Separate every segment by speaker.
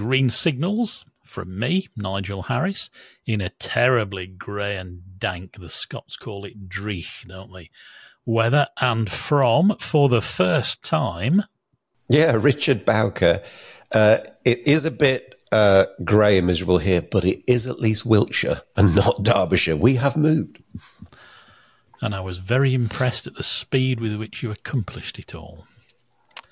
Speaker 1: green signals from me, Nigel Harris, in a terribly grey and dank, the Scots call it dreich, don't they? Weather, and from, for the first time.
Speaker 2: Yeah, Richard Bowker. Uh, it is a bit uh, grey and miserable here, but it is at least Wiltshire and not Derbyshire. We have moved.
Speaker 1: And I was very impressed at the speed with which you accomplished it all.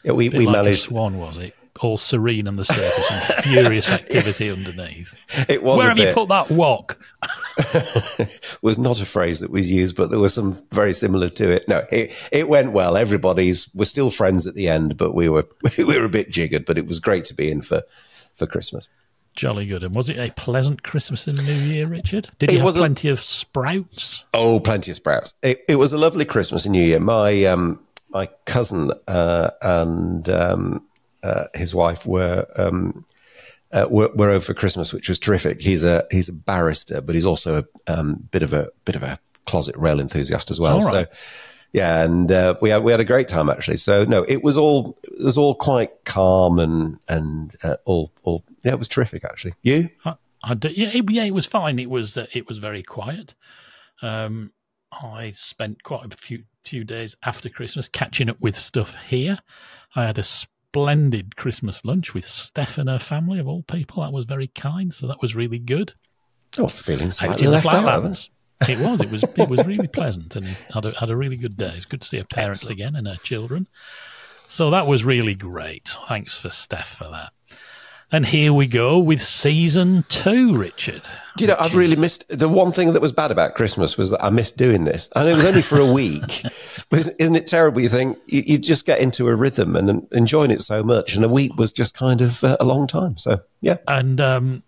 Speaker 2: Yeah, we, we
Speaker 1: like
Speaker 2: managed.
Speaker 1: swan, was it? All serene on the surface and furious activity underneath.
Speaker 2: It was.
Speaker 1: Where have
Speaker 2: bit,
Speaker 1: you put that wok?
Speaker 2: was not a phrase that was used, but there was some very similar to it. No, it, it went well. Everybody's we're still friends at the end, but we were we were a bit jiggered. But it was great to be in for for Christmas.
Speaker 1: Jolly good. And was it a pleasant Christmas and New Year, Richard? Did you
Speaker 2: It
Speaker 1: have
Speaker 2: was a-
Speaker 1: plenty of sprouts?
Speaker 2: Oh, plenty of sprouts. It, it was a lovely Christmas and New Year. My um, my cousin uh, and um, uh, his wife were, um, uh, were were over for Christmas, which was terrific. He's a he's a barrister, but he's also a um, bit of a bit of a closet rail enthusiast as well.
Speaker 1: All
Speaker 2: So. Yeah, and uh, we had we had a great time actually. So no, it was all it was all quite calm and and uh, all all yeah, it was terrific actually. You?
Speaker 1: I, I d- yeah, it, yeah, it was fine. It was uh, it was very quiet. Um, I spent quite a few few days after Christmas catching up with stuff here. I had a splendid Christmas lunch with Steph and her family of all people. That was very kind, so that was really good.
Speaker 2: Oh, feeling slightly
Speaker 1: in the
Speaker 2: left out.
Speaker 1: It was. It was. It was really pleasant, and had a, had a really good day. It's good to see her parents
Speaker 2: Excellent.
Speaker 1: again and her children. So that was really great. Thanks for Steph for that. And here we go with season two, Richard.
Speaker 2: Do you know, I've really missed the one thing that was bad about Christmas was that I missed doing this. And it was only for a week. but isn't- it terrible? You think you, you just get into a rhythm and en- enjoying it so much. And a week was just kind of uh, a long time. So, yeah.
Speaker 1: And um,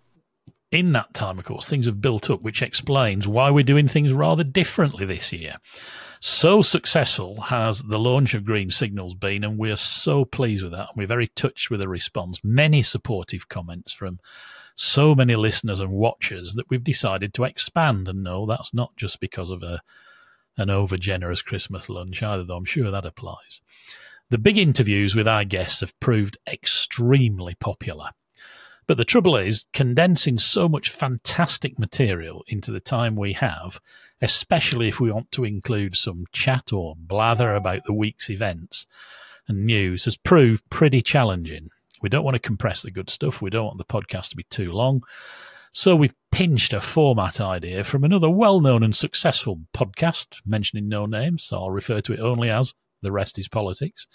Speaker 1: in that time, of course, things have built up, which explains why we're doing things rather differently this year. So successful has the launch of Green Signals been, and we're so pleased with that. We're very touched with the response. Many supportive comments from so many listeners and watchers that we've decided to expand. And no, that's not just because of a an over generous Christmas lunch either, though I'm sure that applies. The big interviews with our guests have proved extremely popular. But the trouble is, condensing so much fantastic material into the time we have, especially if we want to include some chat or blather about the week's events and news, has proved pretty challenging. We don't want to compress the good stuff. We don't want the podcast to be too long. So we've pinched a format idea from another well known and successful podcast, mentioning no names, so I'll refer to it only as The Rest is Politics.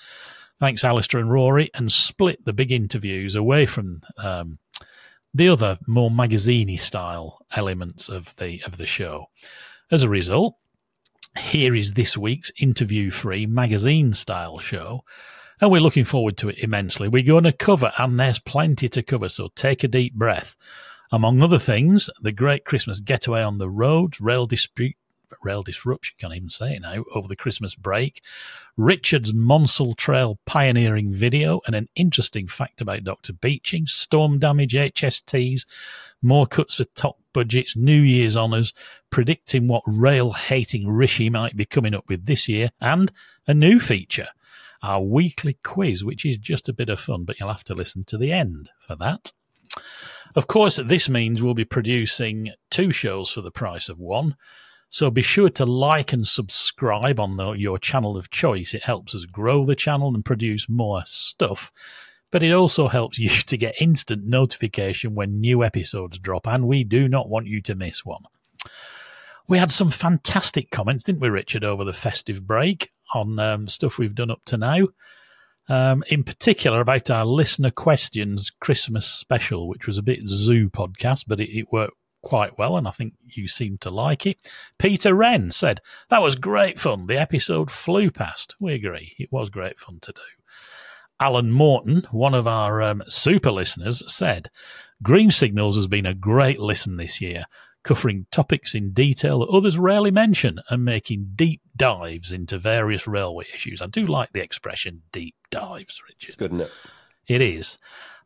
Speaker 1: Thanks, Alastair and Rory, and split the big interviews away from um, the other more magaziney style elements of the of the show. As a result, here is this week's interview free magazine style show. And we're looking forward to it immensely. We're going to cover, and there's plenty to cover, so take a deep breath. Among other things, the great Christmas getaway on the roads, rail dispute, rail disruption, can't even say it now, over the Christmas break, Richard's Monsal Trail pioneering video, and an interesting fact about Dr. Beeching, storm damage HSTs, more cuts for TOC budgets, New Year's honours, predicting what rail hating Rishi might be coming up with this year, and a new feature, our weekly quiz, which is just a bit of fun, but you'll have to listen to the end for that. Of course, this means we'll be producing two shows for the price of one. So be sure to like and subscribe on the, your channel of choice. It helps us grow the channel and produce more stuff. But it also helps you to get instant notification when new episodes drop, and we do not want you to miss one. We had some fantastic comments, didn't we, Richard, over the festive break on um, stuff we've done up to now um, in particular about our listener questions Christmas special, which was a bit zoo podcast, but it, it worked quite well, and I think you seemed to like it. Peter Wren said that was great fun. The episode flew past. We agree, it was great fun to do. Alan Morton, one of our um, super listeners, said Green Signals has been a great listen this year, covering topics in detail that others rarely mention and making deep dives into various railway issues. I do like the expression deep dives, Richard.
Speaker 2: It's good, isn't it?
Speaker 1: It is.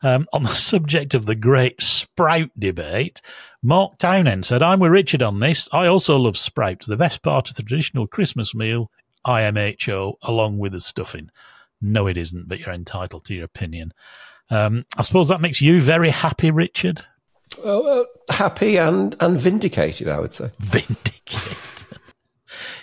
Speaker 1: Um, on the subject of the great sprout debate, Mark Townend said, I'm with Richard on this. I also love sprouts, the best part of the traditional Christmas meal, IMHO, along with the stuffing. No, it isn't, but you're entitled to your opinion. Um, I suppose that makes you very happy, Richard.
Speaker 2: uh, happy and and vindicated, I would say.
Speaker 1: Vindicated.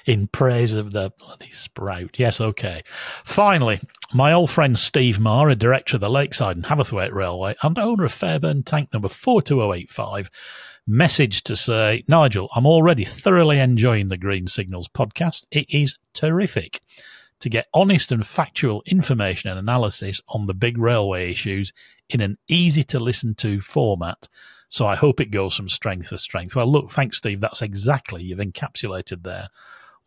Speaker 1: In praise of the bloody sprout. Yes, okay. Finally, my old friend Steve Marr, a director of the Lakeside and Haverthwaite Railway and owner of Fairburn tank number 42085, message to say, Nigel, I'm already thoroughly enjoying the Green Signals podcast. It is terrific to get honest and factual information and analysis on the big railway issues in an easy to listen to format. So I hope it goes from strength to strength. Well, look, thanks, Steve. That's exactly, you've encapsulated there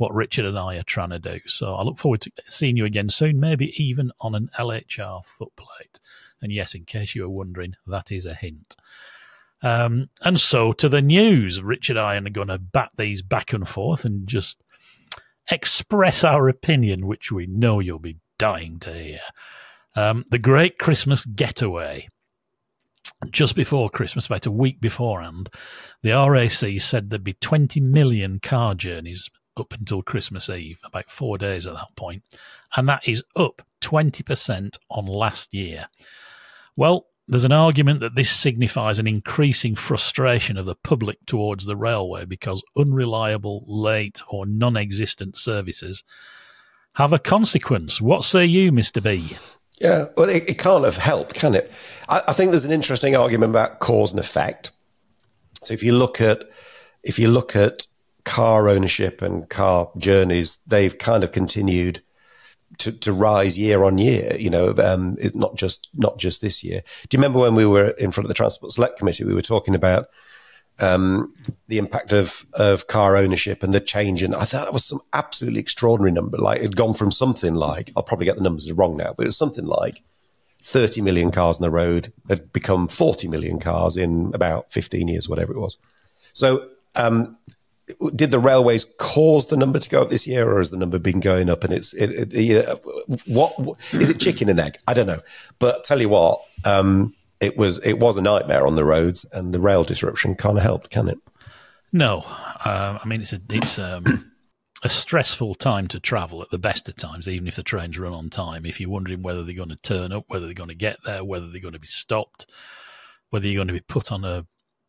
Speaker 1: what Richard and I are trying to do. So I look forward to seeing you again soon, maybe even on an LHR footplate. And yes, in case you were wondering, that is a hint. Um, and so to the news, Richard and I are going to bat these back and forth and just express our opinion, which we know you'll be dying to hear. Um, the Great Christmas Getaway. Just before Christmas, about a week beforehand, the RAC said there'd be 20 million car journeys up until Christmas Eve, about four days at that point, and that is up 20% on last year. Well, there's an argument that this signifies an increasing frustration of the public towards the railway because unreliable, late, or non existent services have a consequence. What say you, Mr. B?
Speaker 2: Yeah, well, it, it can't have helped, can it? I, I think there's an interesting argument about cause and effect. So if you look at if you look at car ownership and car journeys, they've kind of continued to, to rise year on year. You know, um, it, not just not just this year. Do you remember when we were in front of the Transport Select Committee? We were talking about um, the impact of of car ownership and the change. And I thought that was some absolutely extraordinary number. Like it had gone from something like I'll probably get the numbers wrong now, but it was something like 30 million cars on the road had become 40 million cars in about 15 years, whatever it was. So um, did the railways cause the number to go up this year, or has the number been going up? And it's it, it, what is it chicken and egg? I don't know, but tell you what, um, it was it was a nightmare on the roads, and the rail disruption kind of helped, can it?
Speaker 1: No, uh, I mean it's a it's um, a stressful time to travel at the best of times, even if the trains run on time. If you're wondering whether they're going to turn up, whether they're going to get there, whether they're going to be stopped, whether you're going to be put on a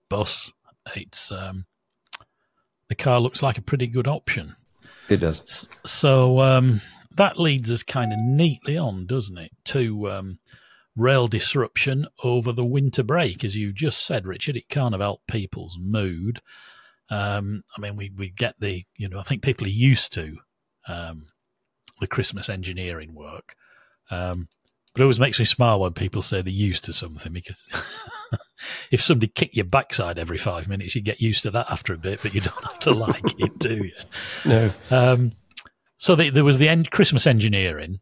Speaker 1: bus, it's um, the car looks like a pretty good option.
Speaker 2: It does.
Speaker 1: So um, that leads us kind of neatly on, doesn't it, to um, rail disruption over the winter break. As you just said, Richard, it can't have helped people's mood. Um, I mean, we, we get the, you know, I think people are used to um, the Christmas engineering work. Um, but it always makes me smile when people say they're used to something because if somebody kicked your backside every five minutes, you'd get used to that after a bit, but you don't have to like it, do you?
Speaker 2: No. Um,
Speaker 1: so the, there was the end, Christmas engineering,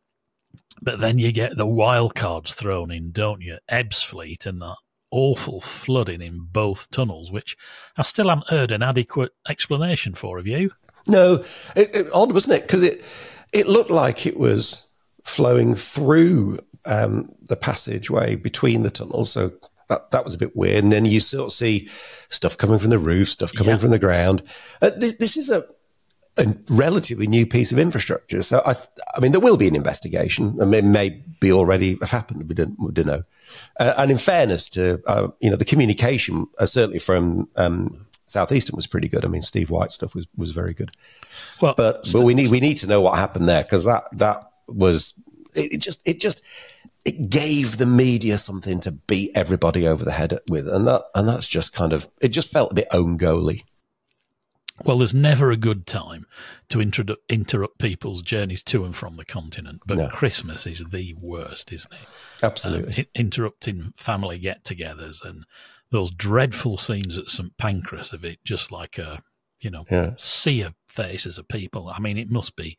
Speaker 1: but then you get the wild cards thrown in, don't you? Ebbsfleet and that awful flooding in both tunnels, which I still haven't heard an adequate explanation for. Have you?
Speaker 2: No, it, it, odd wasn't it? Because it it looked like it was flowing through um, the passageway between the tunnels, so that, that was a bit weird. And then you sort of see stuff coming from the roof, stuff coming yeah. from the ground. Uh, this, this, is a, a relatively new piece of infrastructure. So I, I mean, there will be an investigation, and it may be already have happened. We don't, we don't know. Uh, and in fairness to uh, you know, the communication uh, certainly from um, Southeastern was pretty good. I mean, Steve White stuff was was very good. Well, but but we need we need to know what happened there because that that was it, it just it just it gave the media something to beat everybody over the head with, and that and that's just kind of it just felt a bit own goaly.
Speaker 1: Well, there's never a good time to interrupt people's journeys to and from the continent, but no. Christmas is the worst, isn't it?
Speaker 2: Absolutely,
Speaker 1: um, interrupting family get-togethers and those dreadful scenes at St Pancras of it, just like a you know yeah. sea of faces of people. I mean, it must be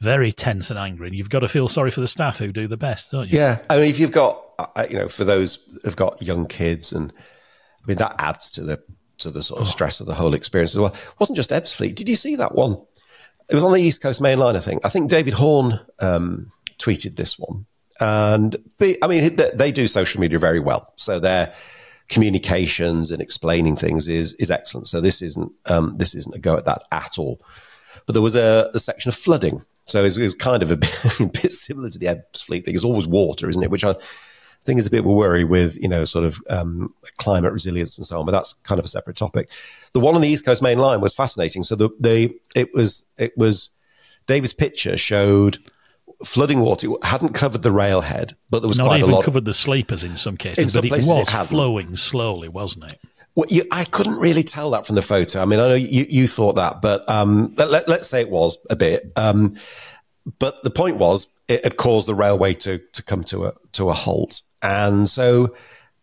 Speaker 1: very tense and angry. And you've got to feel sorry for the staff who do the best, don't you?
Speaker 2: Yeah. I mean, if you've got, uh, you know, for those who've got young kids, and I mean, that adds to the to the sort of oh. stress of the whole experience as well. It wasn't just Ebbsfleet. Did you see that one? It was on the East Coast Main Line, I think. I think David Horne um, tweeted this one. And I mean, they do social media very well. So their communications and explaining things is is excellent. So this isn't um, this isn't a go at that at all. But there was a, a section of flooding so it's, it's kind of a bit, a bit, similar to the Ebbsfleet thing. It's always water, isn't it? Which I think is a bit of a worry with, you know, sort of um, climate resilience and so on, but that's kind of a separate topic. The one on the East Coast Main Line was fascinating. So the, the it was it was David's picture showed flooding water. It hadn't covered the railhead, but there was
Speaker 1: not
Speaker 2: quite a lot.
Speaker 1: covered the sleepers in some cases,
Speaker 2: In some
Speaker 1: but it
Speaker 2: it
Speaker 1: was
Speaker 2: hadn't.
Speaker 1: flowing slowly, wasn't it?
Speaker 2: Well, you, I couldn't really tell that from the photo. I mean, I know you, you thought that, but um, let, let's say it was a bit. Um, but the point was, it had caused the railway to to come to a to a halt, and so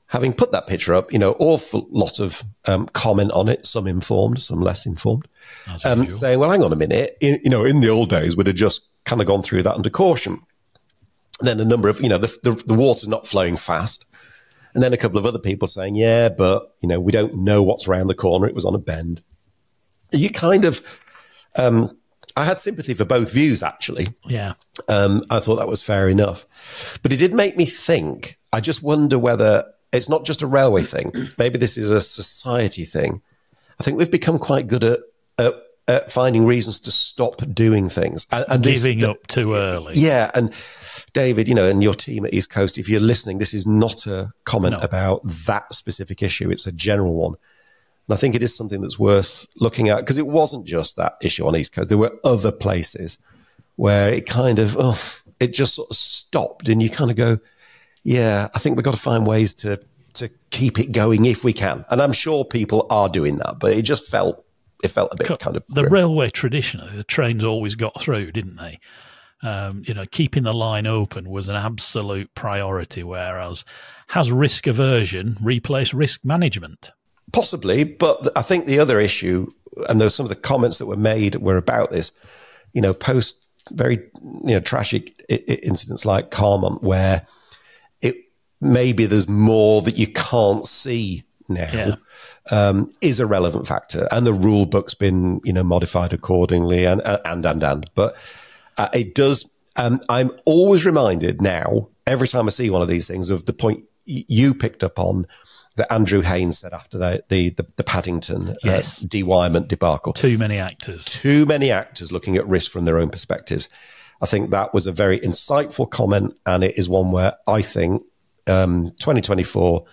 Speaker 2: having put that picture up, you know, awful lot of um, comment on it. Some informed, some less informed, um, saying, "Well, hang on a minute. In, you know, in the old days, we'd have just kind of gone through that under caution." then a number of, you know, the, the, the water's not flowing fast. And then a couple of other people saying, yeah, but, you know, we don't know what's around the corner. It was on a bend. You kind of, um, I had sympathy for both views, actually.
Speaker 1: yeah.
Speaker 2: Um, I thought that was fair enough. But it did make me think. I just wonder whether it's not just a railway thing. Maybe this is a society thing. I think we've become quite good at, at, at finding reasons to stop doing things. And, and
Speaker 1: Giving up too early.
Speaker 2: yeah, and David, you know, and your team at East Coast, if you're listening, this is not a comment
Speaker 1: No.
Speaker 2: about that specific issue. It's a general one. And I think it is something that's worth looking at because it wasn't just that issue on East Coast. There were other places where it kind of, oh, it just sort of stopped and you kind of go, yeah, I think we've got to find ways to, to keep it going if we can. And I'm sure people are doing that, but it just felt, it felt a bit kind of
Speaker 1: the
Speaker 2: grim.
Speaker 1: railway traditionally, the trains always got through, didn't they? Um, you know, keeping the line open was an absolute priority, whereas has risk aversion replaced risk management?
Speaker 2: Possibly, but I think the other issue, and there's some of the comments that were made were about this, you know, post very you know tragic I- I- incidents like Carmont, where it maybe there's more that you can't see now.
Speaker 1: Yeah.
Speaker 2: Um, is a relevant factor, and the rule book's been you know modified accordingly, and and and and. But uh, it does. Um, I'm always reminded now, every time I see one of these things, of the point you picked up on that Andrew Haines said after the the, the, the Paddington
Speaker 1: Yes.
Speaker 2: uh, de-wirement debacle.
Speaker 1: Too many actors.
Speaker 2: Too many actors looking at risk from their own perspectives. I think that was a very insightful comment, and it is one where I think um, 2024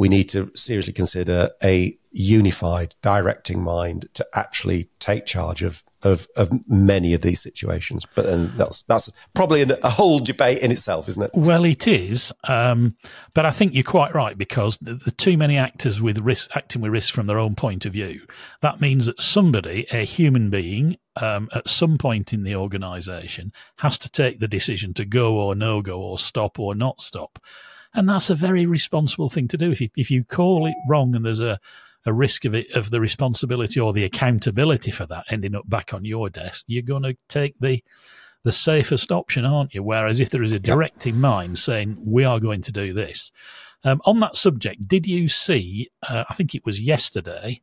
Speaker 2: we need to seriously consider a unified directing mind to actually take charge of of, of many of these situations. But then that's that's probably a whole debate in itself, isn't it?
Speaker 1: Well, it is, um, but I think you're quite right because the, the too many actors with risk acting with risk from their own point of view. That means that somebody, a human being, um, at some point in the organisation, has to take the decision to go or no go or stop or not stop, and that's a very responsible thing to do. If you if you call it wrong and there's a a risk of it of the responsibility or the accountability for that ending up back on your desk, you're going to take the the safest option, aren't you? Whereas if there is a directing mind saying we are going to do this, um, on that subject, did you see? Uh, I think it was yesterday.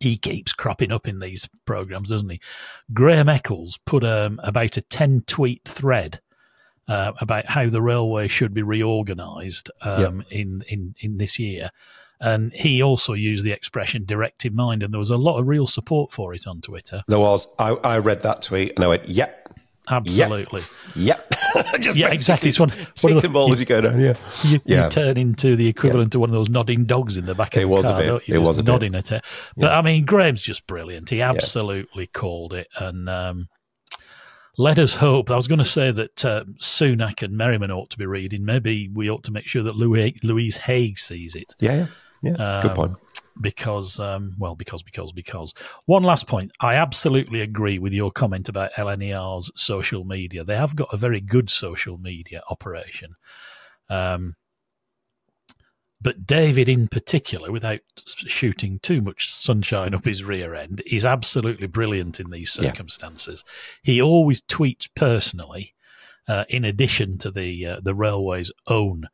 Speaker 1: He keeps cropping up in these programs, doesn't he? Graham Eccles put um, about a ten tweet thread uh, about how the railway should be reorganised um, in in in this year. And he also used the expression directed mind, and there was a lot of real support for it on Twitter.
Speaker 2: There was. I, I read that tweet and I went, "Yep,
Speaker 1: Absolutely.
Speaker 2: yep." Just
Speaker 1: Yeah, exactly. It's one- one of the-
Speaker 2: ball as you go down. Yeah,
Speaker 1: You,
Speaker 2: Yeah.
Speaker 1: you turn into the equivalent to one of those nodding dogs in the back of
Speaker 2: It
Speaker 1: the
Speaker 2: was a bit.
Speaker 1: you?
Speaker 2: It was a bit.
Speaker 1: nodding at it. But I mean, Graham's just brilliant. He absolutely called it, and um, let us hope. I was going to say that uh, Sunak and Merriman ought to be reading. Maybe we ought to make sure that Louis, Louise Haigh sees it
Speaker 2: yeah, yeah. yeah. Good point.
Speaker 1: because, um, well, because, because, because. One last point. I absolutely agree with your comment about LNER's social media. They have got a very good social media operation. Um, but David, in particular, without shooting too much sunshine up his rear end, is absolutely brilliant in these
Speaker 2: Yeah.
Speaker 1: circumstances. He always tweets personally, uh, in addition to the uh, the railway's own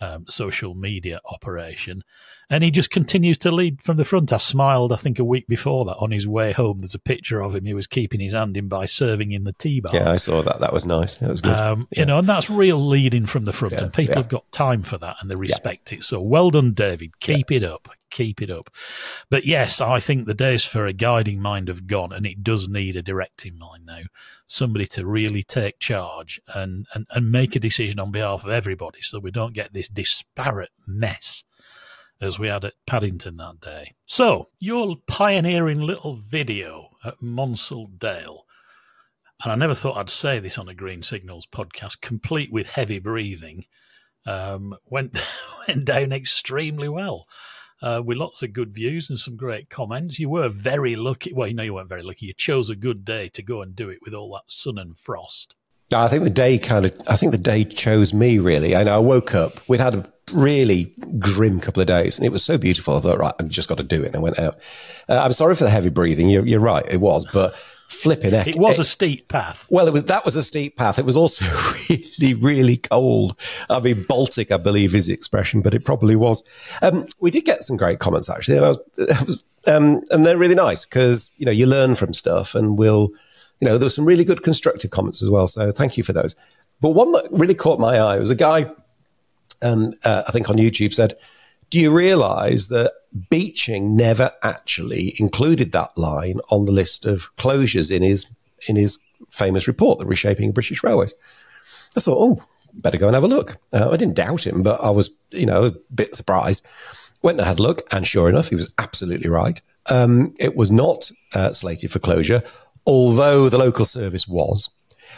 Speaker 1: um, social media operation, and he just continues to lead from the front. I smiled, I think, a week before that on his way home. There's a picture of him. He was keeping his hand in by serving in the tea bar.
Speaker 2: Yeah, I saw that. That was nice. That was good.
Speaker 1: Um, You know, and that's real leading from the front,
Speaker 2: Yeah,
Speaker 1: and people
Speaker 2: yeah.
Speaker 1: have got time for that and they respect it. So well done, David. Keep it up. Keep it up. But yes, I think the days for a guiding mind have gone, and it does need a directing mind now. Somebody to really take charge and, and, and make a decision on behalf of everybody so we don't get this disparate mess as we had at Paddington that day. So, your pioneering little video at Monsal Dale, and I never thought I'd say this on a Green Signals podcast, complete with heavy breathing, um, went went down extremely well. Uh, with lots of good views and some great comments. You were very lucky. Well, you know, you weren't very lucky. You chose a good day to go and do it with all that sun and frost.
Speaker 2: I think the day kind of, I think the day chose me really. And I woke up, we'd had a really grim couple of days and it was so beautiful. I thought, right, I've just got to do it. And I went out. Uh, I'm sorry for the heavy breathing. You're, you're right. It was, but flipping heck.
Speaker 1: It was it, a steep path.
Speaker 2: Well, it was, that was a steep path. It was also really, really cold. I mean, Baltic, I believe is the expression, but it probably was. Um, we did get some great comments actually. Was, was, um, and they're really nice because, you know, you learn from stuff and we'll, you know, there were some really good constructive comments as well. So thank you for those. But one that really caught my eye was a guy, um, uh, I think on YouTube said, do you realize that Beeching never actually included that line on the list of closures in his, in his famous report, The Reshaping of British Railways? I thought, oh, better go and have a look. Uh, I didn't doubt him, but I was, you know, a bit surprised. Went and had a look, and sure enough, he was absolutely right. Um, it was not uh, slated for closure although the local service was.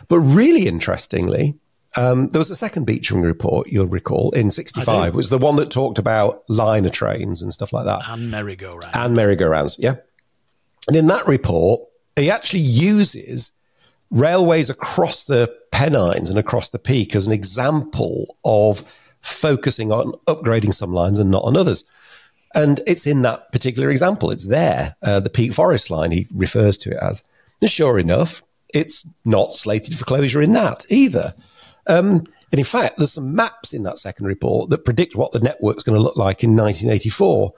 Speaker 2: But really interestingly, um, there was a second Beeching report, you'll recall, in 65, It was the one that talked about liner trains and stuff like that.
Speaker 1: And merry-go-rounds.
Speaker 2: And merry-go-rounds, yeah. And in that report, he actually uses railways across the Pennines and across the Peak as an example of focusing on upgrading some lines and not on others. And it's in that particular example. It's there, uh, the Peak Forest line, he refers to it as. And sure enough, it's not slated for closure in that either. Um, and in fact, there's some maps in that second report that predict what the network's going to look like in 1984,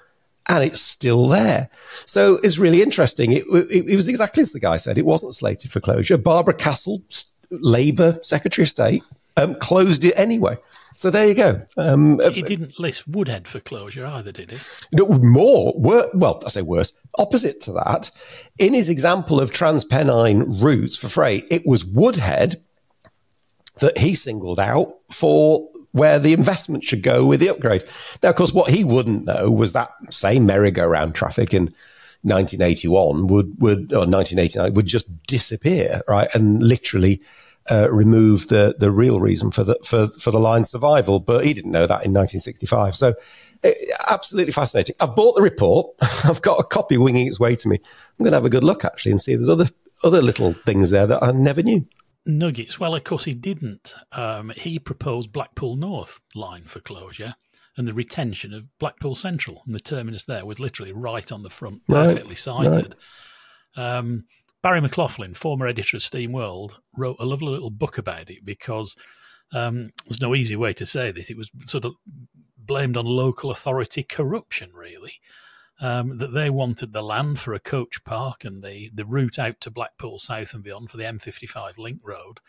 Speaker 2: and it's still there. So it's really interesting. It, it, it was exactly as the guy said. It wasn't slated for closure. Barbara Castle, Labour Secretary of State, um, closed it anyway. So there you go. Um,
Speaker 1: he didn't list Woodhead for closure either, did he?
Speaker 2: No, more. Wor- well, I say worse. Opposite to that, in his example of Transpennine routes for freight, it was Woodhead that he singled out for where the investment should go with the upgrade. Now, of course, what he wouldn't know was that same merry-go-round traffic in 1981 would would or 1989 would just disappear, right, and literally uh, remove the the real reason for the for for the line's survival. But he didn't know that in 1965. So it, absolutely fascinating. I've bought the report. I've got a copy winging its way to me. I'm going to have a good look actually and see there's other other little things there that I never knew.
Speaker 1: Nuggets. Well, of course he didn't. Um, he proposed Blackpool North line for closure and the retention of Blackpool Central, and the terminus there was literally right on the front, perfectly right, sited. Right. Um, Barry McLaughlin, former editor of Steam World, wrote a lovely little book about it because um, there's no easy way to say this. It was sort of blamed on local authority corruption, really. Um, that they wanted the land for a coach park and the, the route out to Blackpool South and beyond for the M55 link road,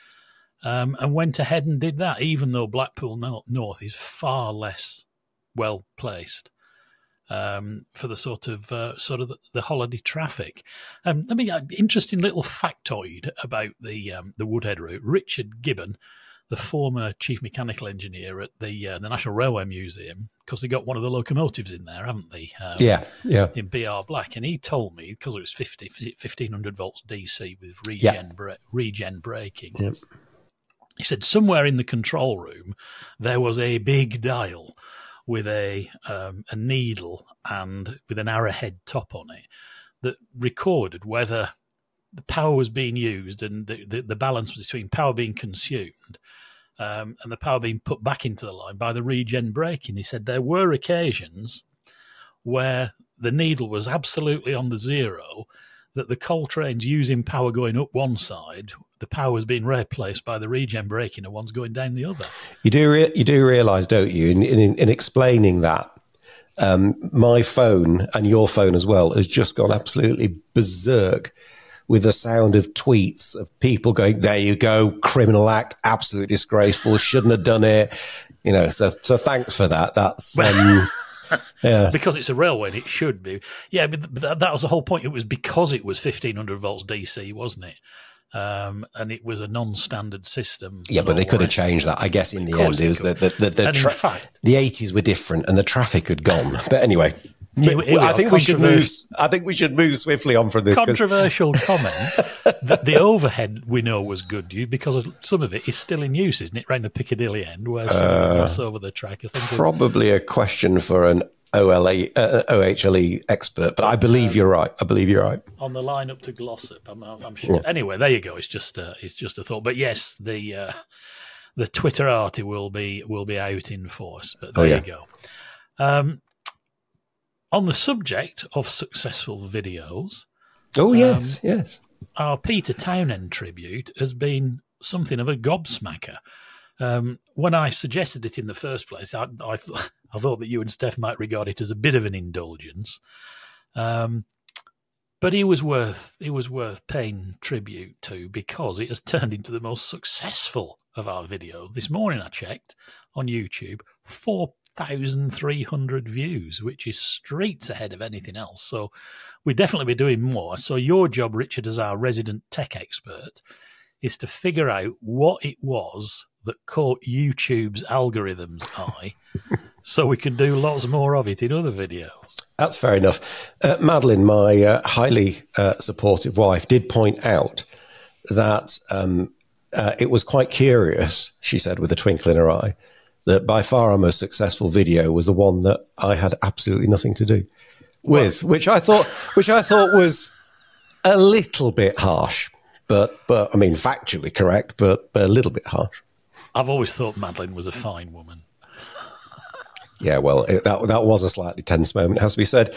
Speaker 1: um, and went ahead and did that, even though Blackpool North is far less well placed um, for the sort of uh, sort of the, the holiday traffic. Um, let me uh, interesting little factoid about the um, the Woodhead route. Richard Gibbon, the former chief mechanical engineer at the uh, the National Railway Museum, because they got one of the locomotives in there, haven't they?
Speaker 2: Um, yeah, yeah.
Speaker 1: In BR Black, and he told me because it was 50, 1500 volts DC with regen yeah. bra- regen braking. Yep. He said somewhere in the control room there was a big dial with a um, a needle and with an arrowhead top on it that recorded whether the power was being used and the, the, the balance between power being consumed um, and the power being put back into the line by the regen braking. He said there were occasions where the needle was absolutely on the zero, that the coal trains using power going up one side the power is being replaced by the regen braking and one's going down the other.
Speaker 2: You do re- you do realise, don't you, in, in, in explaining that, um, my phone and your phone as well has just gone absolutely berserk with the sound of tweets of people going, "There you go, criminal act, absolutely disgraceful, shouldn't have done it." You know, so so thanks for that. That's um, Yeah.
Speaker 1: because it's a railway and it should be. Yeah, but that, that was the whole point. It was because it was 1500 volts DC, wasn't it? Um, and it was a non-standard system.
Speaker 2: Yeah, but they could have changed that. I guess in the end, it was the the the, the, tra-
Speaker 1: fact-
Speaker 2: the 80s were different and the traffic had gone. But anyway,
Speaker 1: Here we- we
Speaker 2: I think we should move. I think we should move swiftly on from this
Speaker 1: Controversial comment that the overhead we know was good you because of- some of it is still in use, isn't it? Around the Piccadilly end where some of it over the track. I think it-
Speaker 2: Probably a question for an OLA, uh, OHLE expert, but I believe you're right. I believe you're right.
Speaker 1: on the line up to Glossop. I'm, I'm sure. Anyway, there you go. It's just uh, it's just a thought. But yes, the uh, the Twitterati will be will be out in force. But there
Speaker 2: Oh, yeah.
Speaker 1: you go. Um, on the subject of successful videos,
Speaker 2: Oh yes, yes.
Speaker 1: our Peter Townend tribute has been something of a gobsmacker. Um, when I suggested it in the first place, I, I, th- I thought that you and Steph might regard it as a bit of an indulgence. Um, but he was worth he was worth paying tribute to because it has turned into the most successful of our videos. This morning I checked on YouTube, four thousand three hundred views, which is streets ahead of anything else. So we'd definitely be doing more. So your job, Richard, as our resident tech expert, is to figure out what it was that caught YouTube's algorithm's eye, so we can do lots more of it in other videos.
Speaker 2: That's fair enough. Uh, Madeline, my uh, highly uh, supportive wife, did point out that um, uh, it was quite curious, she said with a twinkle in her eye, that by far our most successful video was the one that I had absolutely nothing to do with, which I thought, which I thought was a little bit harsh, but but I mean factually correct, but but a little bit harsh.
Speaker 1: I've always thought Madeline was a fine woman.
Speaker 2: Yeah, well, it, that that was a slightly tense moment, it has to be said.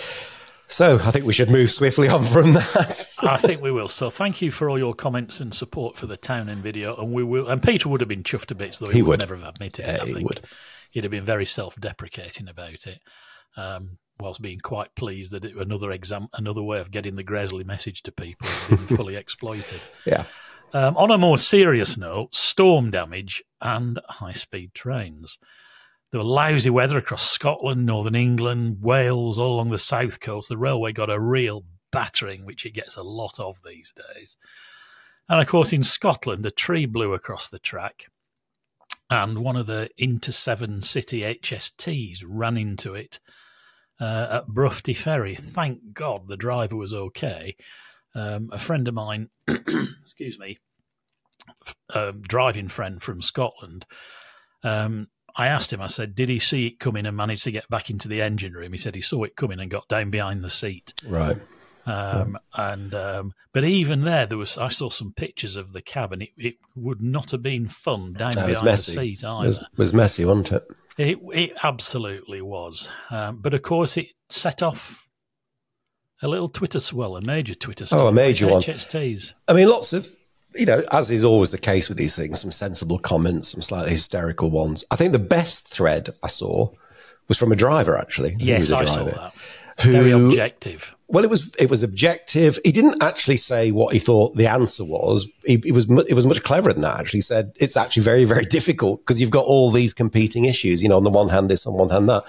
Speaker 2: So I think we should move swiftly on from that.
Speaker 1: I think we will. So thank you for all your comments and support for the Townend video, and we will. And Peter would have been chuffed a bit, though he,
Speaker 2: He
Speaker 1: would never have admitted it. I
Speaker 2: he
Speaker 1: think
Speaker 2: would.
Speaker 1: he'd have been very self-deprecating about it, um, whilst being quite pleased that it, another exam, another way of getting the Gresley message to people been fully exploited.
Speaker 2: yeah.
Speaker 1: Um, on a more serious note, storm damage and high speed trains. There were lousy weather across Scotland, Northern England, Wales, all along the south coast. The railway got a real battering, which it gets a lot of these days. And of course, in Scotland, a tree blew across the track, and one of the Inter7City HSTs ran into it uh, at Broughty Ferry. Thank God the driver was okay. Um, a friend of mine, excuse me, um, driving friend from Scotland, um, I asked him, I said, did he see it coming and manage to get back into the engine room? He said he saw it coming and got down behind the seat.
Speaker 2: Right.
Speaker 1: Um, and um, but even there, there was I saw some pictures of the cabin. It, it would not have been fun down
Speaker 2: No, it
Speaker 1: behind the seat
Speaker 2: It
Speaker 1: either.
Speaker 2: was, was messy, wasn't it?
Speaker 1: It it absolutely was. Um, but of course, it set off a little Twitter swell, a major Twitter swell.
Speaker 2: Oh, a major one.
Speaker 1: HSTs.
Speaker 2: I mean, lots of, you know, as is always the case with these things, some sensible comments, some slightly hysterical ones. I think the best thread I saw was from a driver, actually.
Speaker 1: Yes, I saw that.
Speaker 2: Who,
Speaker 1: Very objective.
Speaker 2: Well, it was it was objective. He didn't actually say what he thought the answer was. He, he was it was much cleverer than that. Actually, he said it's actually very very difficult because you've got all these competing issues. You know, on the one hand this, on one hand that.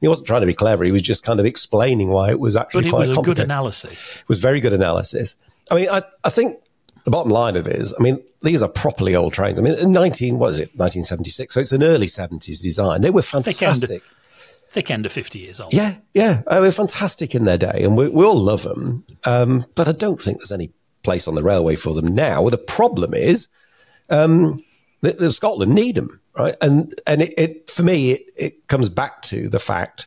Speaker 2: He wasn't trying to be clever. He was just kind of explaining why it was actually
Speaker 1: But it
Speaker 2: quite
Speaker 1: was a good analysis.
Speaker 2: It was very good analysis. I mean, I, I think the bottom line of it is, I mean, these are properly old trains. I mean, in 19, what is it, 1976? So it's an early 70s design. They were fantastic.
Speaker 1: Thick end of 50 years old.
Speaker 2: Yeah, yeah. They were fantastic in their day, and we, we all love them. Um, but I don't think there's any place on the railway for them now. The problem is, um, that, that Scotland need them, right? And and it, it for me, it, it comes back to the fact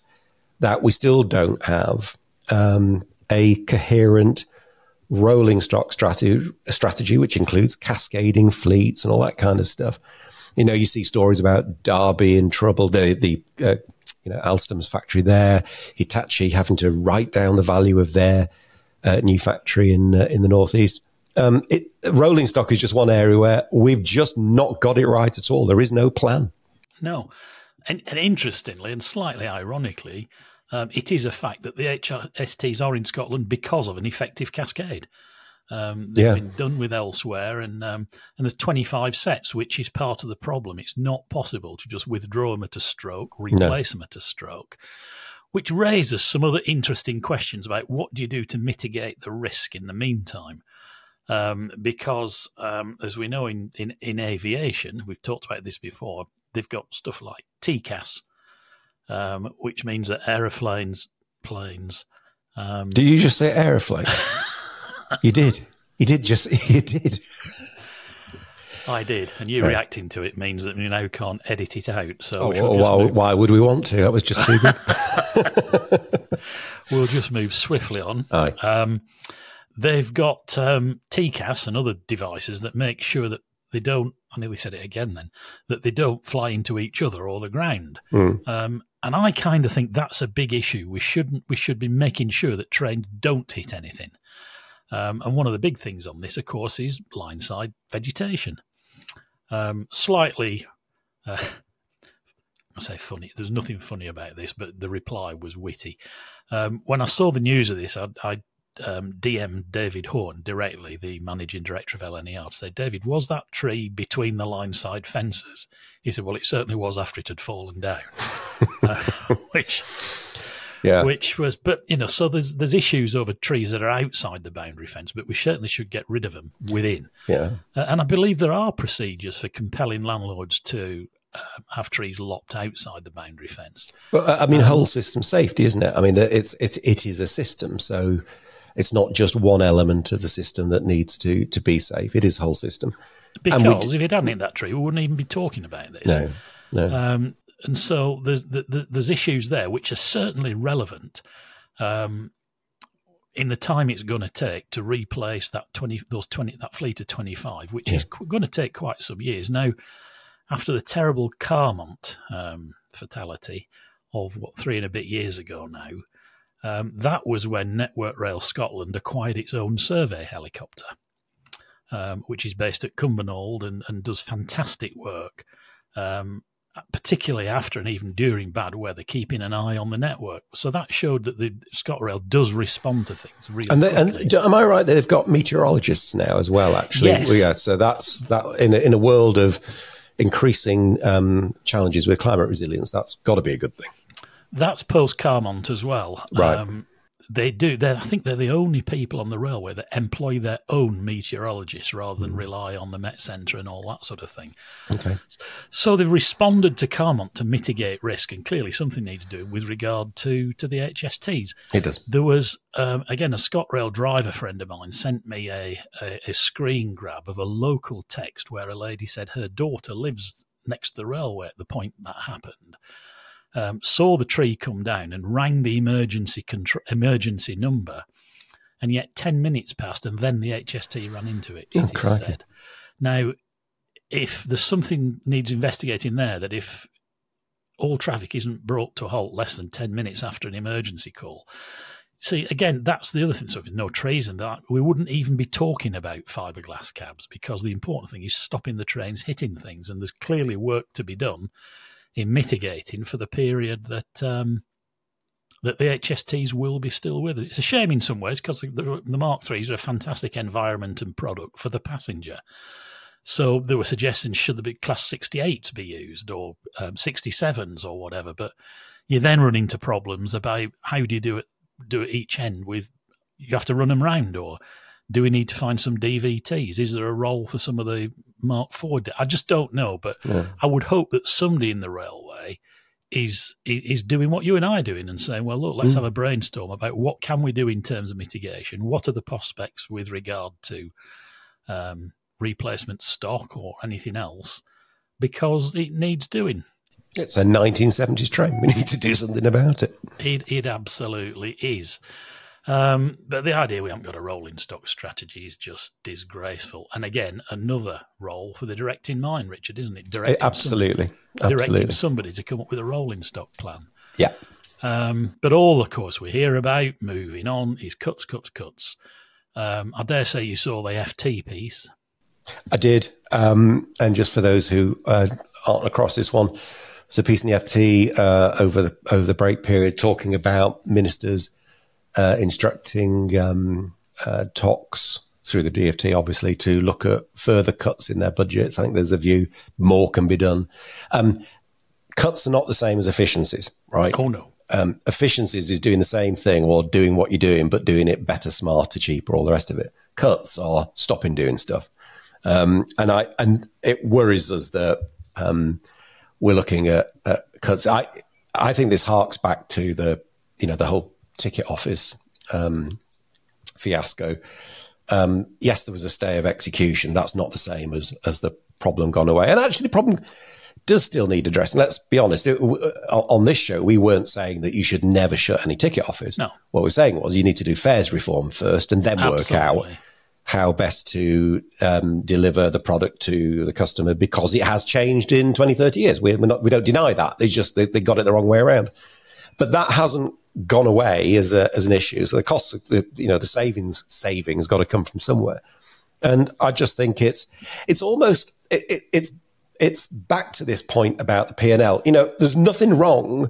Speaker 2: that we still don't have um, a coherent rolling stock strategy, strategy, which includes cascading fleets and all that kind of stuff. You know, you see stories about Derby in trouble, the the uh, you know Alstom's factory there, Hitachi having to write down the value of their uh, new factory in uh, in the northeast. Um, it, rolling stock is just one area where we've just not got it right at all. There is no plan.
Speaker 1: No. And, and interestingly and slightly ironically, um, it is a fact that the HSTs are in Scotland because of an effective cascade. Um, they've
Speaker 2: Yeah.
Speaker 1: been done with elsewhere, and um, and there's 25 sets, which is part of the problem. It's not possible to just withdraw them at a stroke, replace them at a stroke. which raises some other interesting questions about what do you do to mitigate the risk in the meantime. Um, because, um, as we know in, in, in aviation, we've talked about this before, they've got stuff like TCAS, um, which means that aeroplanes, planes. Um,
Speaker 2: did you just say aeroplane? you did. You did just. You did.
Speaker 1: I did, and you right. reacting to it means that we now can't edit it out. So
Speaker 2: oh, well, why, why, would we want to? That was just too good.
Speaker 1: we'll just move swiftly on. Um, they've got um, TCAS and other devices that make sure that they don't. I nearly said it again. Then that they don't fly into each other or the ground. Mm. Um, and I kind of think that's a big issue. We shouldn't. We should be making sure that trains don't hit anything. Um, and one of the big things on this, of course, is line side vegetation. Um, slightly, uh, I say funny. There's nothing funny about this, but the reply was witty. Um, when I saw the news of this, I, I um, DM David Horne directly, the managing director of LNER, to say, David, was that tree between the line side fences? He said, Well, it certainly was after it had fallen down. uh, which yeah. Which was, but you know, so there's there's issues over trees that are outside the boundary fence, but we certainly should get rid of them within.
Speaker 2: Yeah.
Speaker 1: Uh, and I believe there are procedures for compelling landlords to uh, have trees lopped outside the boundary fence.
Speaker 2: Well, I mean, um, whole system safety, isn't it? I mean, it's it's it is a system, so it's not just one element of the system that needs to to be safe. It is a whole system.
Speaker 1: Because d- if it hadn't hit that tree, we wouldn't even be talking about this.
Speaker 2: No, no.
Speaker 1: Um, and so there's there's issues there which are certainly relevant um, in the time it's going to take to replace that twenty those twenty that fleet of twenty five, which yeah. is going to take quite some years. Now, after the terrible Carmont um, fatality of what three and a bit years ago now, um, that was when Network Rail Scotland acquired its own survey helicopter, um, which is based at Cumbernauld and, and does fantastic work. Um, particularly after and even during bad weather, keeping an eye on the network. So that showed that the ScotRail does respond to things really
Speaker 2: and,
Speaker 1: they,
Speaker 2: and am I right? That they've got meteorologists now as well. Actually,
Speaker 1: yes.
Speaker 2: Yeah. So that's that in a, in a world of increasing um, challenges with climate resilience. That's got to be a good thing.
Speaker 1: That's post Carmont as well.
Speaker 2: Right. Um,
Speaker 1: they do. They're, I think they're the only people on the railway that employ their own meteorologists rather than mm. rely on the Met Centre and all that sort of thing.
Speaker 2: Okay.
Speaker 1: So they've responded to Carmont to mitigate risk, and clearly something needs to do with regard to to the HSTs.
Speaker 2: It does.
Speaker 1: There was um, again a ScotRail driver friend of mine sent me a, a a screen grab of a local text where a lady said her daughter lives next to the railway at the point that happened um, saw the tree come down and rang the emergency emergency number, and yet ten minutes passed, and then the HST ran into it.
Speaker 2: it oh, said.
Speaker 1: Now, if there's something needs investigating there, that if all traffic isn't brought to a halt less than ten minutes after an emergency call. See, again, that's the other thing. So, if no trees and that, we wouldn't even be talking about fiberglass cabs because the important thing is stopping the trains hitting things, and there's clearly work to be done in mitigating for the period that um, that the HSTs will be still with us. It's a shame in some ways because the, the Mark IIIs are a fantastic environment and product for the passenger. So there were suggestions should the class 68 be used or um, 67s or whatever, but you then run into problems about how do you do it do it each end with you have to run them round or do we need to find some DVTs? Is there a role for some of the Mark IV? I just don't know, but yeah. I would hope that somebody in the railway is is doing what you and I are doing and saying, well, look, let's mm. have a brainstorm about what can we do in terms of mitigation. What are the prospects with regard to um, replacement stock or anything else? Because it needs doing.
Speaker 2: It's a 1970s train. We need to do something about it.
Speaker 1: It, it absolutely is. Um, but the idea we haven't got a rolling stock strategy is just disgraceful. And again, another role for the directing mind, Richard, isn't it?
Speaker 2: Directing absolutely,
Speaker 1: somebody, absolutely. directing somebody to come up with a rolling stock plan.
Speaker 2: Yeah.
Speaker 1: Um, but all, of course, we hear about moving on is cuts, cuts, cuts. Um, I dare say you saw the FT piece.
Speaker 2: I did. Um, and just for those who uh, aren't across this one, it's a piece in the FT uh, over the over the break period talking about ministers uh, instructing um, uh, TOCs through the DFT, obviously, to look at further cuts in their budgets. I think there's a view more can be done. Um, cuts are not the same as efficiencies, right?
Speaker 1: Oh no.
Speaker 2: Um, efficiencies is doing the same thing or doing what you're doing, but doing it better, smarter, cheaper, all the rest of it. Cuts are stopping doing stuff. Um, and I and it worries us that um, we're looking at, at cuts. I I think this harks back to the you know the whole ticket office um, fiasco. Um, yes, there was a stay of execution. That's not the same as as the problem gone away. And actually, the problem does still need addressing. Let's be honest. It, on this show, we weren't saying that you should never shut any ticket office.
Speaker 1: No.
Speaker 2: What we're saying was you need to do fares reform first and then
Speaker 1: Absolutely.
Speaker 2: work out how best to um, deliver the product to the customer because it has changed in 20, 30 years. We, we're not, we don't deny that. They just, they, they got it the wrong way around. But that hasn't gone away as, a, as an issue. So the costs, of the, you know, the savings, savings got to come from somewhere. And I just think it's, it's almost, it, it, it's, it's back to this point about the P&L. You know, there's nothing wrong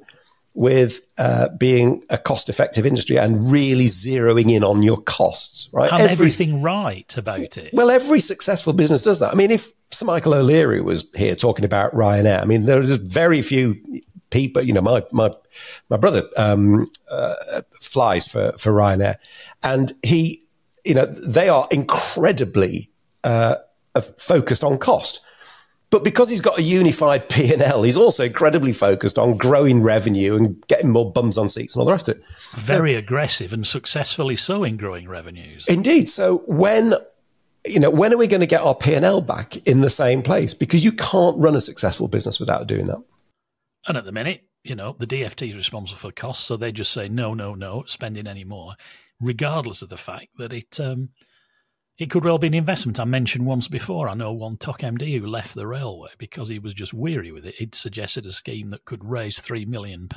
Speaker 2: with uh, being a cost-effective industry and really zeroing in on your costs, right?
Speaker 1: And Every, everything right about it.
Speaker 2: Well, every successful business does that. I mean, if Sir Michael O'Leary was here talking about Ryanair, I mean, there's very few people. You know, my my my brother um, uh, flies for for Ryanair, and he, you know, they are incredibly uh, focused on cost. But because he's got a unified P&L, he's also incredibly focused on growing revenue and getting more bums on seats and all the rest of it.
Speaker 1: Very so, aggressive and successfully so in growing revenues.
Speaker 2: Indeed. So when you know, when are we going to get our P&L back in the same place? Because you can't run a successful business without doing that.
Speaker 1: And at the minute, you know, the DFT is responsible for costs, so they just say no, no, no, spending any more, regardless of the fact that it um, it could well be an investment. I mentioned once before, I know one TOC MD who left the railway because he was just weary with it. He'd suggested a scheme that could raise £3 million,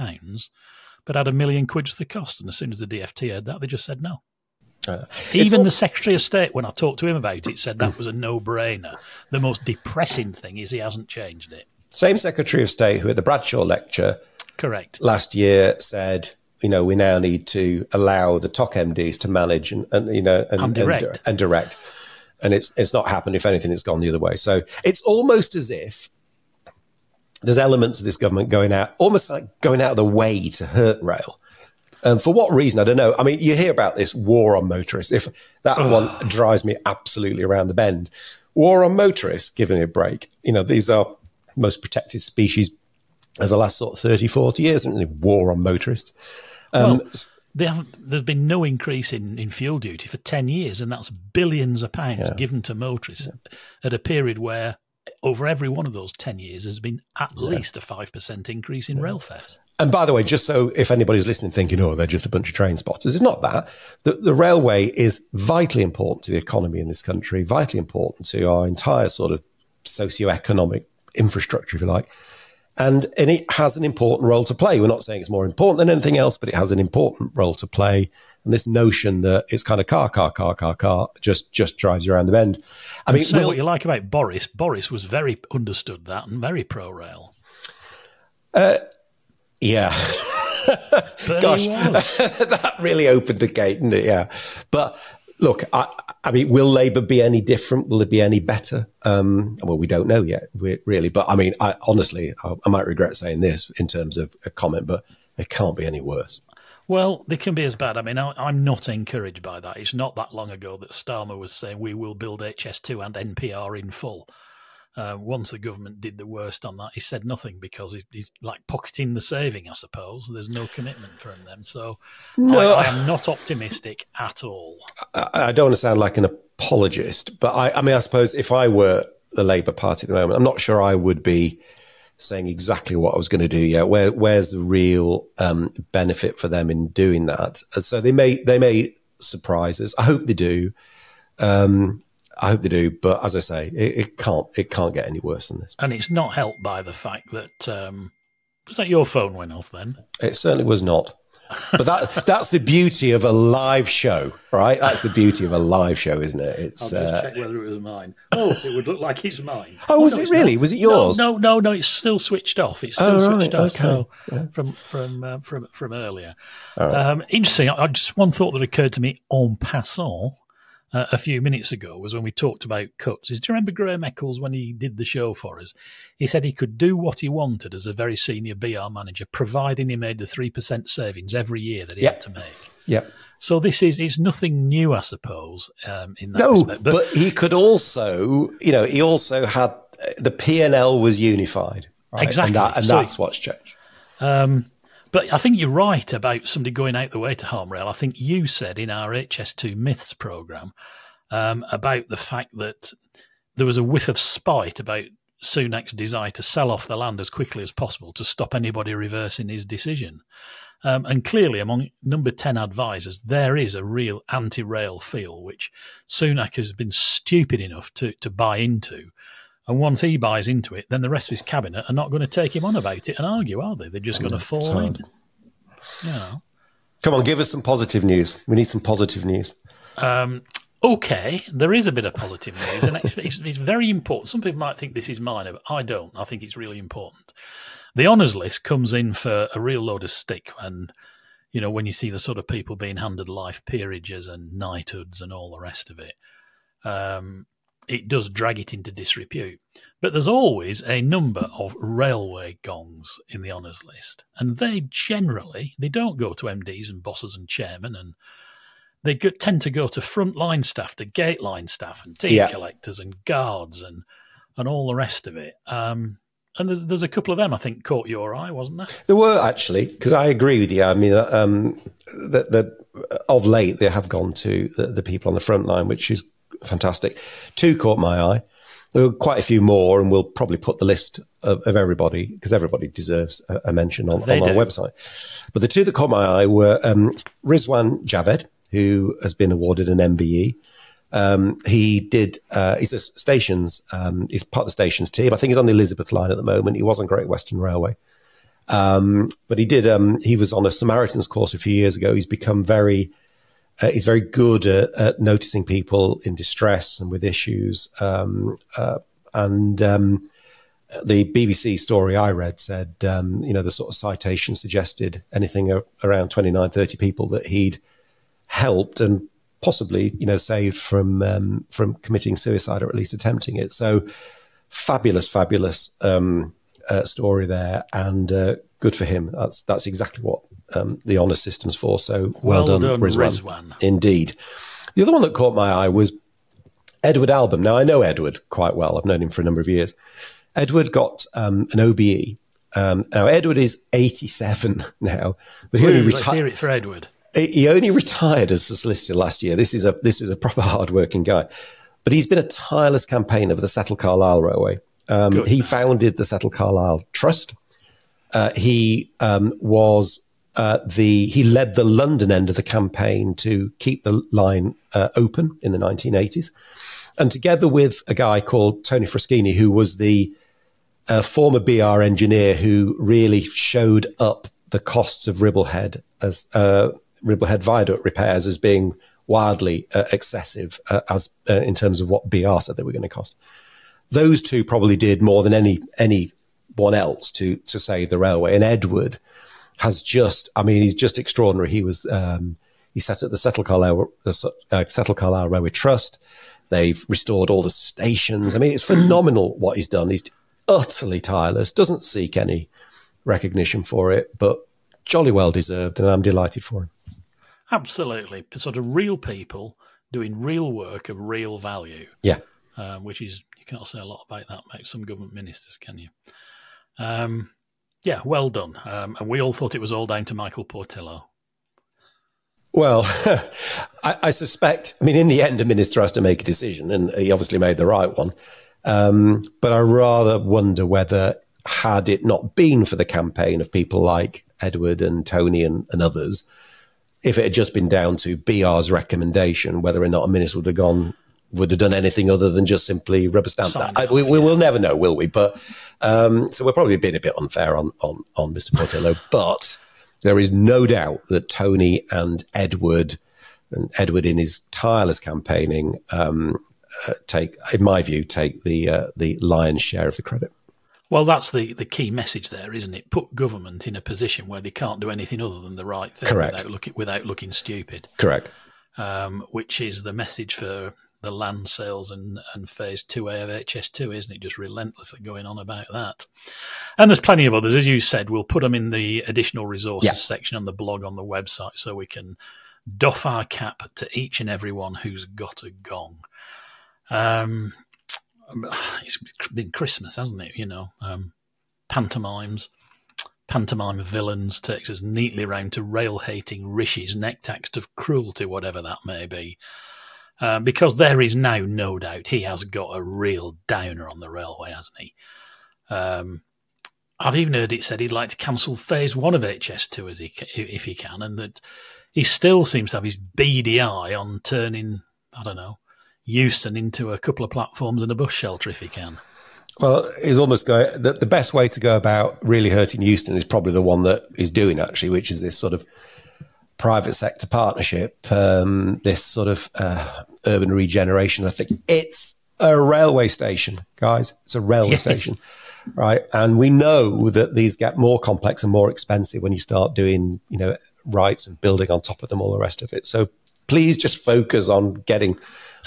Speaker 1: but had a million quid to the cost. And as soon as the DFT heard that, they just said no. Uh, Even all- the Secretary of State, when I talked to him about it, said that was a no brainer. The most depressing thing is he hasn't changed it.
Speaker 2: Same Secretary of State who at the Bradshaw lecture
Speaker 1: correct
Speaker 2: last year said you know, we now need to allow the TOC MDs to manage and, and you know, and,
Speaker 1: and direct.
Speaker 2: And, and, direct. And it's, it's not happened. If anything, it's gone the other way. So it's almost as if there's elements of this government going out, almost like going out of the way to hurt rail. And for what reason, I don't know. I mean, you hear about this war on motorists. If that one drives me absolutely around the bend. War on motorists, giving it a break. You know, these are most protected species of the last sort of 30, 40 years, and war on motorists.
Speaker 1: Um, well, there's been no increase in, in fuel duty for 10 years, and that's billions of pounds yeah. given to motorists yeah. at a period where over every one of those 10 years has been at yeah. least a 5% increase in rail fares.
Speaker 2: And by the way, just so if anybody's listening thinking, oh, they're just a bunch of train spotters, it's not that. The, the railway is vitally important to the economy in this country, vitally important to our entire sort of socio-economic infrastructure, if you like. And, and it has an important role to play. We're not saying it's more important than anything else, but it has an important role to play. And this notion that it's kind of car, car, car, car, car just, just drives you around the bend.
Speaker 1: I mean, so what you like about Boris, Boris was very understood that and very pro rail.
Speaker 2: Uh, yeah. Gosh, that really opened the gate, didn't it? Yeah. But look, I, I mean, will Labour be any different? Will it be any better? Um, well, we don't know yet, really. But I mean, I, honestly, I, I, might regret saying this in terms of a comment, but it can't be any worse.
Speaker 1: Well, they can be as bad. I mean, I, am not encouraged by that. It's not that long ago that Starmer was saying we will build HS2 and NPR in full. Uh, once the government did the worst on that, he said nothing because he, he's like pocketing the saving, I suppose. There's no commitment from them. So no. I, I, am not optimistic at all.
Speaker 2: I, I, don't want to sound like an apologist, but I, I mean, I suppose if I were the Labour Party at the moment, I'm not sure I would be saying exactly what I was going to do yet. Where, where's the real um, benefit for them in doing that? And so they may they may surprise us. I hope they do. Um, I hope they do, but as I say, it, it, can't it can't get any worse than this.
Speaker 1: And it's not helped by the fact that um, was that your phone went off then?
Speaker 2: It certainly was not. but that that's the beauty of a live show, right? That's the beauty of a live show, isn't it?
Speaker 1: It's I'll just uh, check whether it was mine. Oh, it would look like it's mine.
Speaker 2: Oh, was no, it really? Not. Was it yours?
Speaker 1: No, no, no, no. It's still switched off. It's still oh, switched right, off. Okay. So yeah. from from uh, from from earlier. Right. Um, interesting. I, just one thought that occurred to me en passant uh, a few minutes ago was when we talked about cuts. Is do you remember Graham Eccles when he did the show for us? He said he could do what he wanted as a very senior BR manager, providing he made the three percent savings every year that he
Speaker 2: Yep.
Speaker 1: had to make.
Speaker 2: Yep.
Speaker 1: So this is it's nothing new, I suppose. Um, in that
Speaker 2: No,
Speaker 1: respect.
Speaker 2: but, he could also, you know, he also had the P and L was unified, right?
Speaker 1: Exactly.
Speaker 2: and, that, and
Speaker 1: So-
Speaker 2: that's what's changed.
Speaker 1: Um, but I think you're right about somebody going out the way to harm rail. I think you said in our HS2 Myths program um, about the fact that there was a whiff of spite about Sunak's desire to sell off the land as quickly as possible to stop anybody reversing his decision. Um, and clearly, among number 10 advisors, there is a real anti rail feel, which Sunak has been stupid enough to, to buy into. And once he buys into it, then the rest of his cabinet are not going to take him on about it and argue, are they? They're just going to fall in. You know.
Speaker 2: Come on, give us some positive news. We need some positive news.
Speaker 1: Um, okay, there is a bit of positive news, and it's, it's, it's very important. Some people might think this is minor, but I don't. I think it's really important. The honours list comes in for a real load of stick, and you know when you see the sort of people being handed life peerages and knighthoods and all the rest of it, um, it does drag it into disrepute. But there's always a number of railway gongs in the honours list, and they generally they don't go to MDs and bosses and chairmen and they go, tend to go to frontline staff, to gate line staff, and team
Speaker 2: Yeah.
Speaker 1: collectors and guards and and all the rest of it. Um, and there's there's a couple of them I think caught your eye, wasn't there?
Speaker 2: There were actually, because I agree with you. I mean, um, that that of late they have gone to the, the people on the front line, which is fantastic. Two caught my eye. There were quite a few more, and we'll probably put the list of, of everybody because everybody deserves a, a mention on, on our website. But the two that caught my eye were um, Rizwan Javed, who has been awarded an MBE. Um, he did. Uh, he's a stations. Um, he's part of the stations team. I think he's on the Elizabeth line at the moment. He was on Great Western Railway, um, but he did. Um, he was on a Samaritans course a few years ago. He's become very. Uh, he's very good at, at noticing people in distress and with issues. Um, uh, and um, the BBC story I read said, um, you know, the sort of citation suggested anything around 29, 30 people that he'd helped and possibly, you know, saved from um, from committing suicide or at least attempting it. So fabulous, fabulous um, uh, story there, and uh, good for him. That's that's exactly what um, the honour system's for. So well,
Speaker 1: Well
Speaker 2: done,
Speaker 1: done,
Speaker 2: Rizwan.
Speaker 1: Rizwan.
Speaker 2: Indeed. The other one that caught my eye was Edward Album. Now I know Edward quite well. I've known him for a number of years. Edward got um, an OBE. Um, now Edward is 87 now, but he only retired
Speaker 1: hear it for Edward.
Speaker 2: he only retired as a solicitor last year. This is a this is a proper hardworking guy, but he's been a tireless campaigner for the Settle Carlisle Railway. Um, he founded the Settle Carlisle Trust. Uh, he um, was uh, the he led the London end of the campaign to keep the line uh, open in the 1980s, and together with a guy called Tony Fraschini, who was the a former BR engineer who really showed up the costs of Ribblehead as uh, Ribblehead viaduct repairs as being wildly uh, excessive uh, as uh, in terms of what BR said they were going to cost. Those two probably did more than any anyone else to to save the railway. And Edward has just, I mean, he's just extraordinary. He was um, he set up the Settle Carlisle uh, Settle Carlisle Railway Trust. They've restored all the stations. I mean, it's phenomenal what he's done. He's utterly tireless, doesn't seek any recognition for it, but jolly well deserved, and I'm delighted for him.
Speaker 1: Absolutely, sort of real people doing real work of real value.
Speaker 2: Yeah.
Speaker 1: um, which is you can't say a lot about that about some government ministers, can you? Um, yeah, well done. Um, and we all thought it was all down to Michael Portillo.
Speaker 2: Well, I, I suspect, I mean, in the end, a minister has to make a decision, and he obviously made the right one. Um, but I rather wonder whether, had it not been for the campaign of people like Edward and Tony and, and others, if it had just been down to BR's recommendation, whether or not a minister would have gone, would have done anything other than just simply rubber stamp
Speaker 1: Sign
Speaker 2: that. I, we,
Speaker 1: off,
Speaker 2: we
Speaker 1: yeah.
Speaker 2: will never know, will we? But um, so we're probably being a bit unfair on on on Mr. Portillo, but there is no doubt that Tony and Edward, and Edward in his tireless campaigning, um, uh, take, in my view, take the uh, the lion's share of the credit.
Speaker 1: Well, that's the, the key message there, isn't it? Put government in a position where they can't do anything other than the right thing
Speaker 2: Correct.
Speaker 1: without looking without looking stupid.
Speaker 2: Correct.
Speaker 1: um, which is the message for the land sales and, and phase 2A of HS2, isn't it? Just relentlessly going on about that. And there's plenty of others. As you said, we'll put them in the additional resources yeah. section on the blog on the website so we can doff our cap to each and every one who's got a gong. Um, it's been Christmas, hasn't it? You know, um, pantomimes, pantomime villains takes us neatly round to rail hating Rishi's next Acts of cruelty, whatever that may be. Uh, because there is now no doubt he has got a real downer on the railway, hasn't he? Um, I've even heard it said he'd like to cancel phase one of HS2 as he, if he can, and that he still seems to have his beady eye on turning, I don't know, Euston into a couple of platforms and a bus shelter if he can.
Speaker 2: Well, he's almost going. The, the best way to go about really hurting Euston is probably the one that he's doing actually, which is this sort of private sector partnership, um, this sort of uh, urban regeneration. I think it's a railway station, guys. It's a railway yes. station, right? And we know that these get more complex and more expensive when you start doing, you know, rights and building on top of them, all the rest of it. So please just focus on getting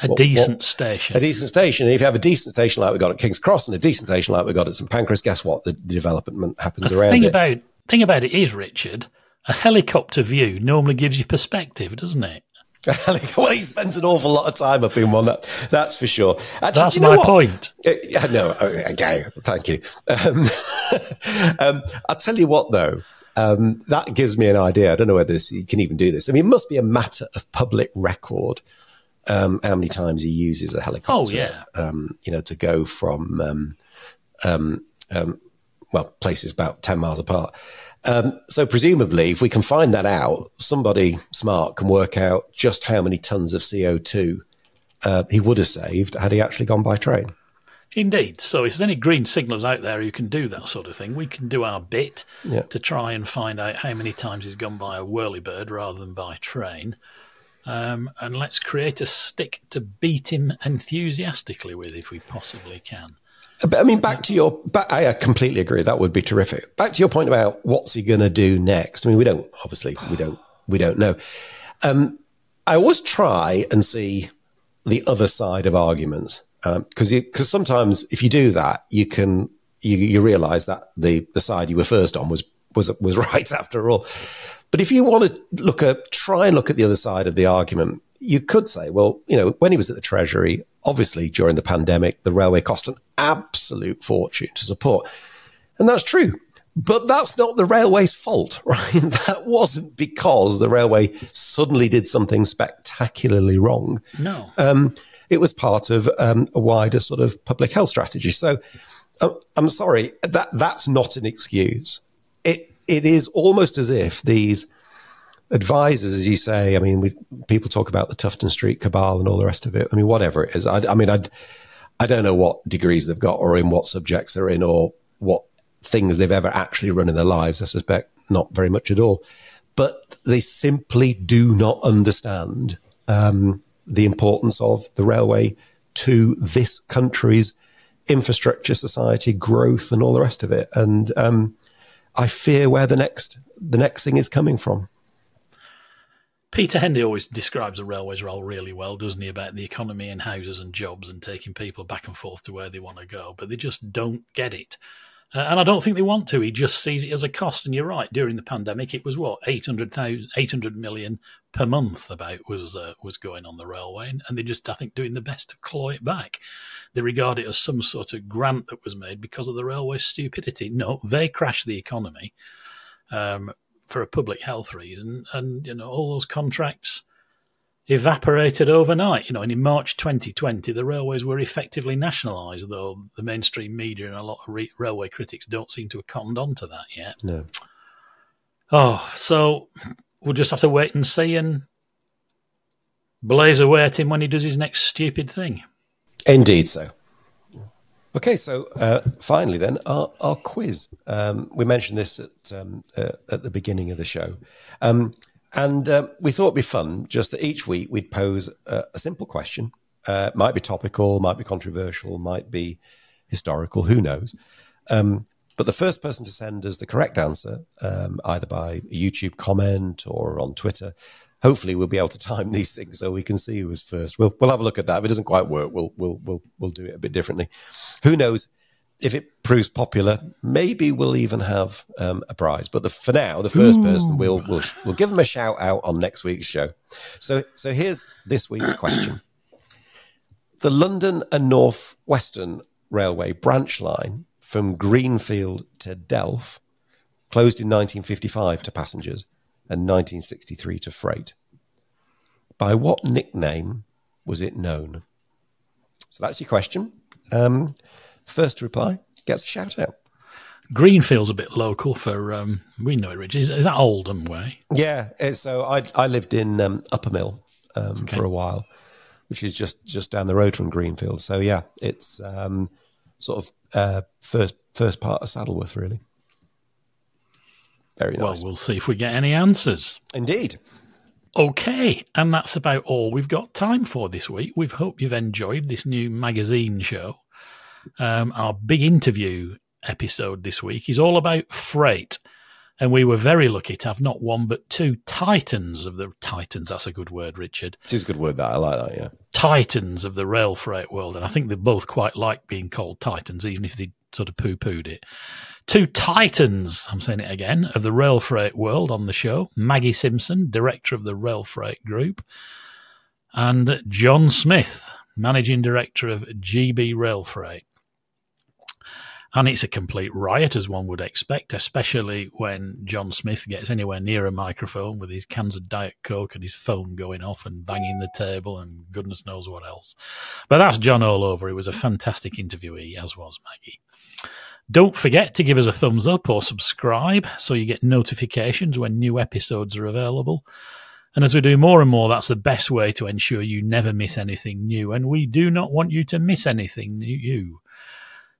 Speaker 1: a what, decent what, station.
Speaker 2: A decent station. And if you have a decent station like we got at King's Cross and a decent station like we got at St Pancras, guess what? The, the development happens
Speaker 1: the
Speaker 2: around
Speaker 1: thing
Speaker 2: it.
Speaker 1: About, thing about it is, Richard, a helicopter view normally gives you perspective, doesn't it?
Speaker 2: well, he spends an awful lot of time up in one. That, that's for sure.
Speaker 1: Actually, that's my what? point.
Speaker 2: Uh, yeah, no. Okay, thank you. Um, um, I'll tell you what, though. Um, that gives me an idea. I don't know whether this, you can even do this. I mean, it must be a matter of public record um, how many times he uses a helicopter.
Speaker 1: Oh yeah.
Speaker 2: Um, you know, to go from um, um, um, well places about ten miles apart. So presumably, if we can find that out, somebody smart can work out just how many tons of CO two uh, he would have saved had he actually gone by train.
Speaker 1: Indeed. So if there's any green signals out there who can do that sort of thing, we can do our bit yeah. to try and find out how many times he's gone by a whirlybird rather than by train. Um, and let's create a stick to beat him enthusiastically with if we possibly can.
Speaker 2: But I mean, back to your, back, I completely agree. That would be terrific. Back to your point about what's he going to do next. I mean, we don't, obviously, we don't, we don't know. Um, I always try and see the other side of arguments because um, because sometimes if you do that, you can you, you realize that the the side you were first on was was was right after all. But if you want to look at try and look at the other side of the argument, you could say, well, you know, when he was at the Treasury, obviously during the pandemic, the railway cost an absolute fortune to support, and that's true. But that's not the railway's fault, right? That wasn't because the railway suddenly did something spectacularly wrong.
Speaker 1: No.
Speaker 2: Um, it was part of um, a wider sort of public health strategy. So uh, I'm sorry, that that's not an excuse. It it is almost as if these advisors, as you say, I mean, we, people talk about the Tufton Street cabal and all the rest of it. I mean, whatever it is, I, I mean, I I don't know what degrees they've got or in what subjects they're in or what things they've ever actually run in their lives. I suspect not very much at all. But they simply do not understand um, the importance of the railway to this country's infrastructure, society, growth, and all the rest of it. And um, I fear where the next the next thing is coming from.
Speaker 1: Peter Hendy always describes the railway's role really well, doesn't he, about the economy and houses and jobs and taking people back and forth to where they want to go, but they just don't get it. Uh, and I don't think they want to. He just sees it as a cost. And you're right. During the pandemic, it was what 800, 800 million per month about was uh, was going on the railway, and, and they just I think doing the best to claw it back. They regard it as some sort of grant that was made because of the railway's stupidity. No, they crashed the economy um, for a public health reason, and you know all those contracts evaporated overnight. You know, and in March 2020, the railways were effectively nationalised, though the mainstream media and a lot of re- railway critics don't seem to have cottoned on to that yet.
Speaker 2: No.
Speaker 1: Oh, so we'll just have to wait and see and blaze away at him when he does his next stupid thing.
Speaker 2: Indeed, so. Okay, so uh, finally, then our, our quiz. Um, we mentioned this at um, uh, at the beginning of the show. Um, and uh, we thought it'd be fun just that each week we'd pose a, a simple question. Uh, might be topical, might be controversial, might be historical, who knows. Um, but the first person to send us the correct answer, um, either by a YouTube comment or on Twitter, hopefully we'll be able to time these things so we can see who was first. We'll we'll have a look at that. If it doesn't quite work, we'll we'll we'll we'll do it a bit differently. Who knows? If it proves popular, maybe we'll even have um, a prize. But the, for now, the first Ooh. person we'll we'll we'll give them a shout out on next week's show. So so here's this week's question: The London and North Western Railway branch line from Greenfield to Delph closed in 1955 to passengers and 1963 to freight. By what nickname was it known? So that's your question. Um, first reply gets a shout out.
Speaker 1: Greenfield's a bit local for um, we know it, Rich. Is, is that Oldham way?
Speaker 2: Yeah. So I I lived in um, Uppermill um, okay. for a while, which is just just down the road from Greenfield. So yeah, it's um, sort of uh, first first part of Saddleworth, really. Very nice.
Speaker 1: Well, we'll see if we get any answers.
Speaker 2: Indeed.
Speaker 1: Okay, and that's about all we've got time for this week. We hope you've enjoyed this new magazine show. Um, our big interview episode this week is all about freight. And we were very lucky to have not one but two titans of the titans. That's a good word, Richard.
Speaker 2: It is a good word. That I like that. Yeah,
Speaker 1: titans of the rail freight world, and I think they both quite like being called titans, even if they sort of poo pooed it. Two titans, I'm saying it again, of the rail freight world on the show Maggie Simpson, director of the Rail Freight Group, and John Smith, managing director of GB Rail Freight. And it's a complete riot, as one would expect, especially when John Smith gets anywhere near a microphone with his cans of Diet Coke and his phone going off and banging the table and goodness knows what else. But that's John all over. He was a fantastic interviewee, as was Maggie. Don't forget to give us a thumbs up or subscribe so you get notifications when new episodes are available. And as we do more and more, that's the best way to ensure you never miss anything new. And we do not want you to miss anything new.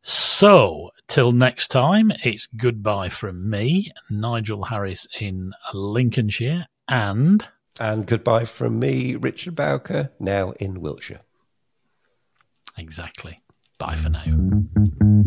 Speaker 1: So, till next time, it's goodbye from me, Nigel Harris in Lincolnshire, and.
Speaker 2: And goodbye from me, Richard Bowker, now in Wiltshire.
Speaker 1: Exactly. Bye for now.